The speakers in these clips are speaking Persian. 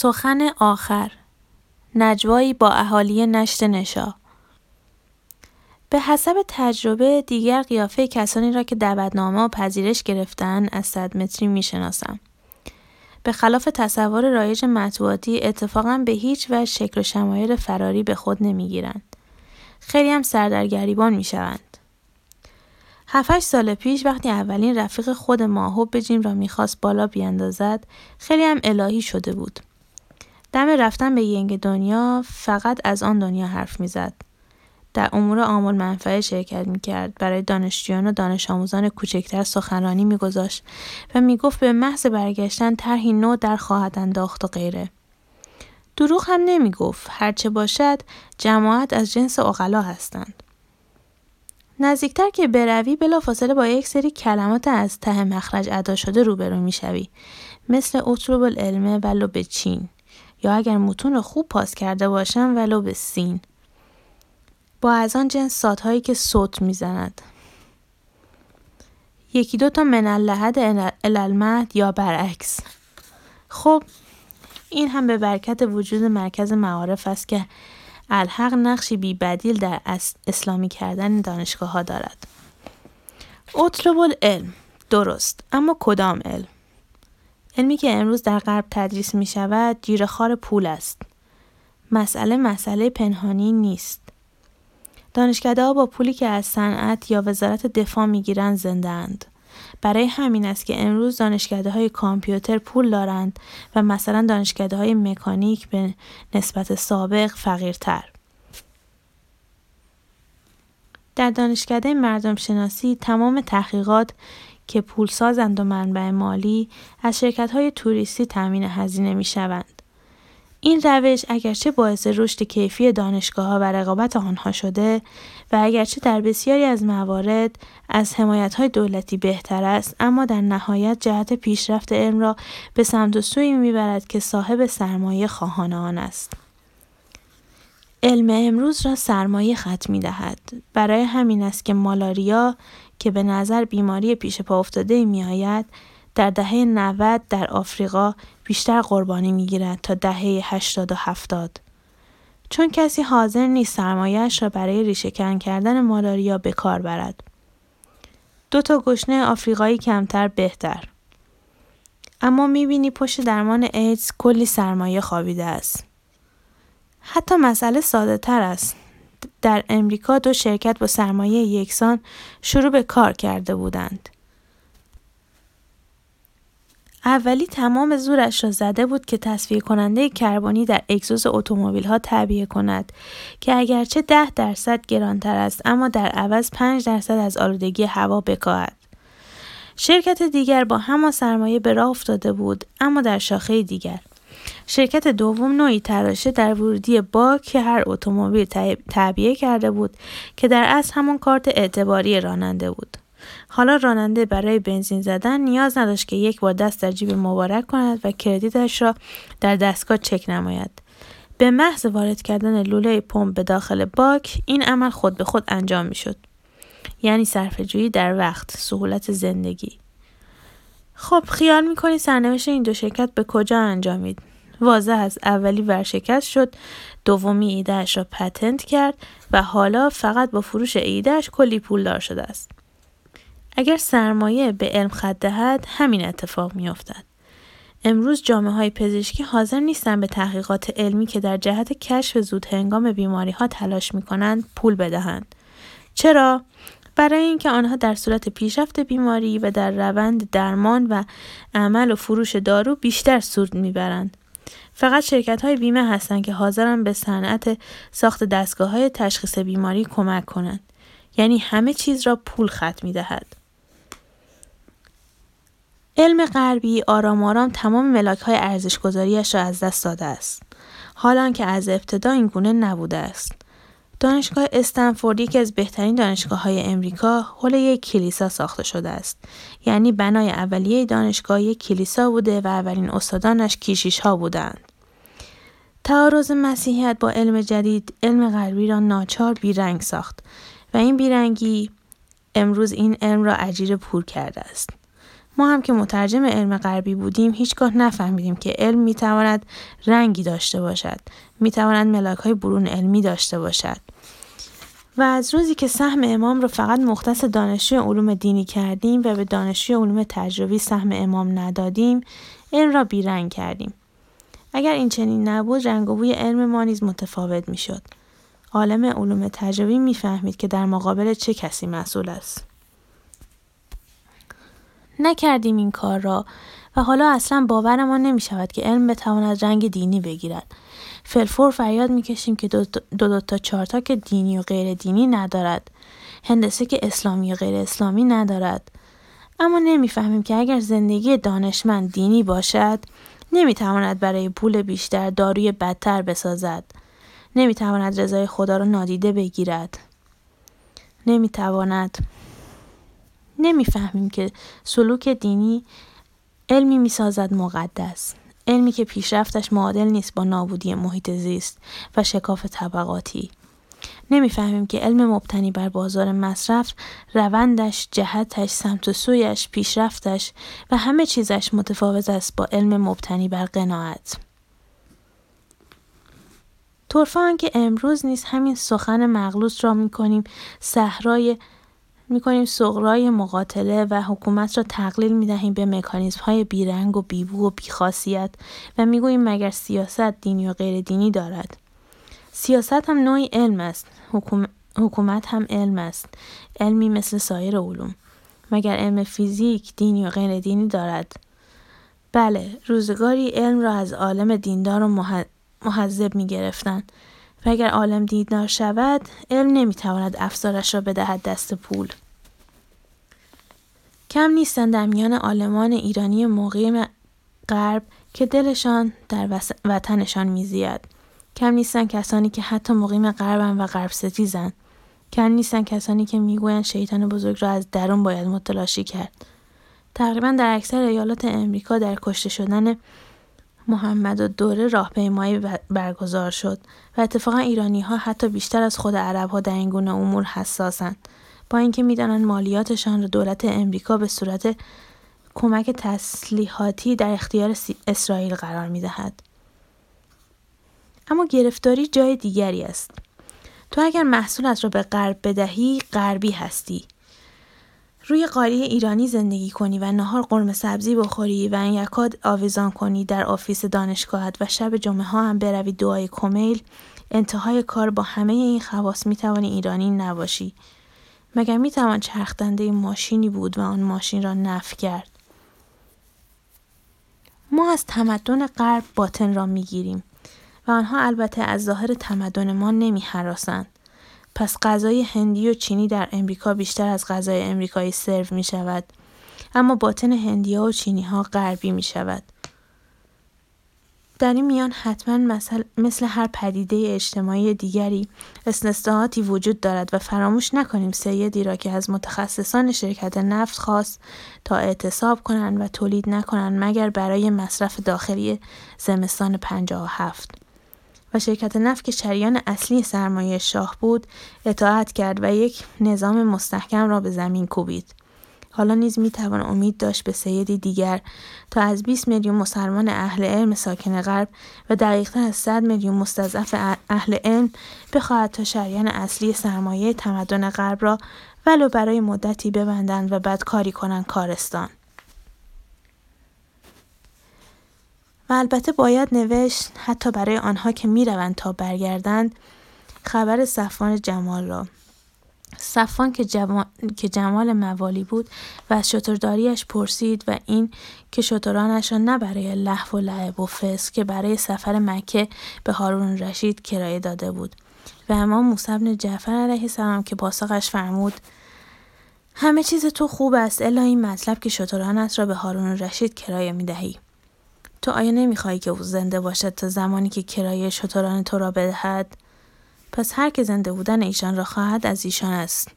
سخن آخر. نجوایی با اهالی نشت نشا. به حسب تجربه دیگر قیافه کسانی را که دعوتنامه و پذیرش گرفتن از صد متری می‌شناسم. به خلاف تصور رایج مطبوعاتی اتفاقا به هیچ وجه شکل و شمایل فراری به خود نمی‌گیرند. خیلی هم سردرگریبان می‌شوند. هفتش سال پیش وقتی اولین رفیق خود ماهوب به جیم را می‌خواست بالا بیاندازد خیلی هم الهی شده بود. دم رفتن به ینگ دنیا فقط از آن دنیا حرف می‌زد. در امور آمول منفعه شرکت می‌کرد. برای دانشجویان و دانش آموزان کوچکتر سخنرانی میگذاشت و می‌گفت به محض برگشتن طرحی نو در خواهد انداخت و غیره. دروغ هم نمی‌گفت. هرچه باشد جماعت از جنس اقلا هستند. نزدیکتر که بروی بلافاصله با یک سری کلمات از ته مخرج ادا شده روبرو می‌شوی. مثل اطلب العلمه ولو به چین. یا اگر متون خوب پاس کرده باشم ولو به سین با از آن جنس سادهایی که صوت می‌زند یکی دو تا من اللحد الالمهد یا برعکس خب این هم به برکت وجود مرکز معارف است که الحق نقشی بی بدیل در اسلامی کردن دانشگاه ها دارد. اطلب العلم درست اما کدام علم؟ علمی که امروز در غرب تدریس می شود جیرخار پول است. مسئله مسئله پنهانی نیست. دانشکده ها با پولی که از صنعت یا وزارت دفاع می گیرند زنده اند. برای همین است که امروز دانشکده های کامپیوتر پول دارند و مثلا دانشکده های مکانیک به نسبت سابق فقیرتر. در دانشکده مردم شناسی تمام تحقیقات که پول سازند و منبع مالی از شرکت های توریستی تامین هزینه می شوند. این روش اگرچه باعث رشد کیفی دانشگاه ها و رقابت آنها شده و اگرچه در بسیاری از موارد از حمایت های دولتی بهتر است اما در نهایت جهت پیشرفت علم را به سمت و سوی می‌برد که صاحب سرمایه خواهان آن است. علم امروز را سرمایه خط می دهد. برای همین است که مالاریا که به نظر بیماری پیش پا افتاده می آید در دهه 90 در آفریقا بیشتر قربانی می گیرد تا دهه 80 و 70. چون کسی حاضر نیست سرمایهش را برای ریشهکن کردن مالاریا به کار برد. دو تا گشنه آفریقایی کمتر بهتر. اما می‌بینی پشت درمان ایدز کلی سرمایه خوابیده است. حتی مسئله ساده تر است. در امریکا دو شرکت با سرمایه یکسان شروع به کار کرده بودند. اولی تمام زورش را زده بود که تصفیه کننده کربنی در اگزوز اتومبیل ها تعبیه کند که اگرچه ده درصد گرانتر است اما در عوض 5 درصد از آلودگی هوا بکاهد. شرکت دیگر با همان سرمایه به راه افتاده بود اما در شاخه دیگر شرکت دوم نوعی تراشه در ورودی باک هر اتومبیل تعبیه کرده بود که در اصل همان کارت اعتباری راننده بود. حالا راننده برای بنزین زدن نیاز نداشت که یک بار دست در جیب مبارک کند و کردیتش را در دستگاه چک نماید. به محض وارد کردن لوله پمپ به داخل باک این عمل خود به خود انجام می شد. یعنی جویی در وقت، سهولت زندگی. خب خیال می‌کنی سرنوشت این دو شرکت به کجا انجامید؟ واضح است اولی ورشکست شد دومی ایدهش را پتنت کرد و حالا فقط با فروش ایدهش کلی پولدار شده است اگر سرمایه به علم خط دهد همین اتفاق میافتد امروز جامعه های پزشکی حاضر نیستند به تحقیقات علمی که در جهت کشف زود هنگام بیماری ها تلاش می کنند پول بدهند. چرا؟ برای اینکه آنها در صورت پیشرفت بیماری و در روند درمان و عمل و فروش دارو بیشتر سود می‌برند. فقط شرکت های بیمه هستند که حاضرن به صنعت ساخت دستگاه های تشخیص بیماری کمک کنند. یعنی همه چیز را پول خط می دهد. علم غربی آرام آرام تمام ملاک های ارزشگذاریش را از دست داده است. حالا که از ابتدا این گونه نبوده است. دانشگاه استنفورد یکی از بهترین دانشگاه های امریکا حول یک کلیسا ساخته شده است. یعنی بنای اولیه دانشگاه یک کلیسا بوده و اولین استادانش کیشیش ها بودند. تعارض مسیحیت با علم جدید علم غربی را ناچار بیرنگ ساخت و این بیرنگی امروز این علم را اجیر پور کرده است. ما هم که مترجم علم غربی بودیم هیچگاه نفهمیدیم که علم می‌تواند رنگی داشته باشد می‌تواند ملاک های برون علمی داشته باشد. و از روزی که سهم امام را فقط مختص دانشجوی علوم دینی کردیم و به دانشجوی علوم تجربی سهم امام ندادیم علم را بیرنگ کردیم. اگر این چنین نبود رنگ و بوی علم ما نیز متفاوت می‌شد. عالم علوم تجربی می‌فهمید که در مقابل چه کسی مسئول است. نکردیم این کار را و حالا اصلا باورمان نمی شود که علم بتواند رنگ دینی بگیرد. فلفور فریاد می‌کشیم که دو, دو, دو تا چارتا که دینی و غیر دینی ندارد. هندسه که اسلامی و غیر اسلامی ندارد. اما نمی‌فهمیم که اگر زندگی دانشمند دینی باشد نمی‌تواند برای پول بیشتر داروی بدتر بسازد. نمی‌تواند رضای خدا را نادیده بگیرد. نمی‌تواند نمی‌فهمیم که سلوک دینی علمی می‌سازد مقدس. علمی که پیشرفتش معادل نیست با نابودی محیط زیست و شکاف طبقاتی. نمی‌فهمیم که علم مبتنی بر بازار مصرف روندش جهتش سمت و سویش پیشرفتش و همه چیزش متفاوت است با علم مبتنی بر قناعت. طرفه که امروز نیست همین سخن مغلوط را می‌کنیم صحرای می‌کنیم سغرای مقاتله و حکومت را تقلیل می‌دهیم به مکانیزم های بیرنگ و بیبو و بیخاصیت و می‌گوییم مگر سیاست دینی و غیر دینی دارد. سیاست هم نوعی علم است. حکومت هم علم است. علمی مثل سایر علوم. مگر علم فیزیک دینی و غیر دینی دارد؟ بله روزگاری علم را از عالم دیندار و محذب می گرفتن. و اگر عالم دیدار شود علم نمی‌تواند افزارش را بدهد دست پول. کم نیستند در میان عالمان ایرانی موقعی غرب که دلشان در وطنشان میزید. کم نیستن کسانی که حتی مقیم غربن و غرب ستیزن کم نیستن کسانی که می‌گویند شیطان بزرگ را از درون باید متلاشی کرد. تقریبا در اکثر ایالات امریکا در کشته شدن محمد و دوره راهپیمایی برگزار شد و اتفاقا ایرانی ها حتی بیشتر از خود عرب ها در این گونه امور حساسند با اینکه می‌دانند مالیاتشان را دولت امریکا به صورت کمک تسلیحاتی در اختیار اسرائیل قرار می دهد. اما گرفتاری جای دیگری است. تو اگر محصولت را به غرب بدهی غربی هستی روی قالی ایرانی زندگی کنی و نهار قرمه سبزی بخوری و این یکاد آویزان کنی در آفیس دانشگاهت و شب جمعه ها هم بروی دعای کمیل انتهای کار با همه این خواص می توانی ایرانی نباشی مگر می توان چرخدنده ماشینی بود و آن ماشین را نف کرد ما از تمدن غرب باطن را می گیریم و آنها البته از ظاهر تمدن ما نمی حراسند. پس غذای هندی و چینی در امریکا بیشتر از غذای امریکایی سرو می شود. اما باطن هندی ها و چینی ها غربی می شود. در این میان حتما مثل, مثل هر پدیده اجتماعی دیگری استثناءاتی وجود دارد و فراموش نکنیم سیدی را که از متخصصان شرکت نفت خواست تا اعتصاب کنند و تولید نکنند مگر برای مصرف داخلی زمستان 57 و شرکت نفت که شریان اصلی سرمایه شاه بود اطاعت کرد و یک نظام مستحکم را به زمین کوبید. حالا نیز می توان امید داشت به سیدی دیگر تا از 20 میلیون مسلمان اهل علم ساکن غرب و دقیقتر از 100 میلیون مستضعف اهل علم بخواهد تا شریان اصلی سرمایه تمدن غرب را ولو برای مدتی ببندند و بعد کاری کنند کارستان. و البته باید نوشت حتی برای آنها که می‌روند تا برگردند خبر صفان جمال را صفان که, که جمال موالی بود و از شترداریش پرسید و این که شترانش را نه برای لحو و لعب و فسق که برای سفر مکه به هارون رشید کرایه داده بود و امام موسی جعفر علیه السلام که پاسخش فرمود همه چیز تو خوب است الا این مطلب که شترانت را به هارون رشید کرایه می دهی. تو آیا نمی‌خواهی که او زنده باشد تا زمانی که کرایه شتران تو را بدهد؟ پس هر که زنده بودن ایشان را خواهد از ایشان است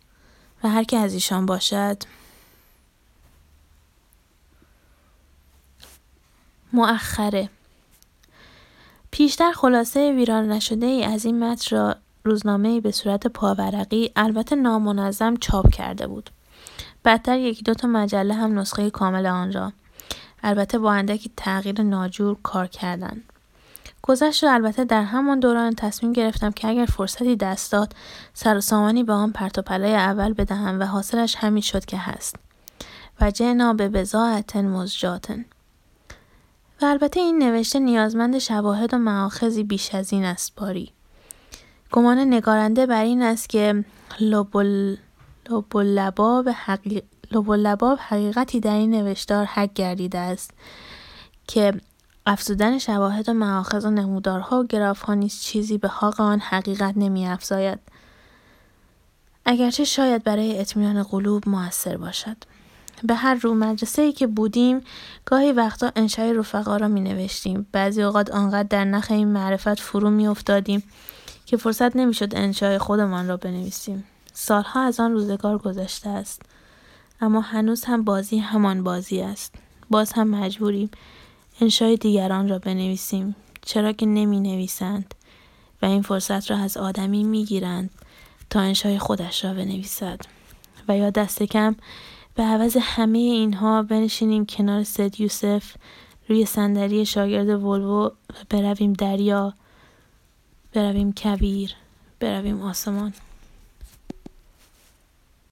و هر که از ایشان باشد. مؤخره. پیشتر خلاصه ویران نشده ای از این متن را روزنامه به صورت پاورقی البته نامنظم چاپ کرده بود. بعدتر یکی دو تا مجله هم نسخه کامل آن را. البته با اندکی تغییر ناجور کار کردند گذشت و البته در همان دوران تصمیم گرفتم که اگر فرصتی دست داد سر و سامانی به آن پرتوپلای اول بدهم و حاصلش همین شد که هست. و جنا به بزاعت مزجاتن. و البته این نوشته نیازمند شواهد و معاخذی بیش از این است باری. گمان نگارنده بر این است که لباب حقیق لباب حقیقتی در این نوشتار حک گردیده است که افزودن شواهد و معاخذ و نمودارها و گرافها نیز چیزی به حق آن حقیقت نمی افزاید. اگرچه شاید برای اطمینان قلوب موثر باشد. به هر رو مدرسه ای که بودیم گاهی وقتا انشای رفقا را می نوشتیم. بعضی اوقات آنقدر در نخ این معرفت فرو می افتادیم که فرصت نمی‌شد انشای خودمان را بنویسیم. سالها از آن روزگار گذشته است. اما هنوز هم بازی همان بازی است. باز هم مجبوریم انشای دیگران را بنویسیم چرا که نمی نویسند و این فرصت را از آدمی می گیرند تا انشای خودش را بنویسد و یا دست کم به عوض همه اینها بنشینیم کنار سید یوسف روی صندلی شاگرد ولوو و برویم دریا برویم کبیر برویم آسمان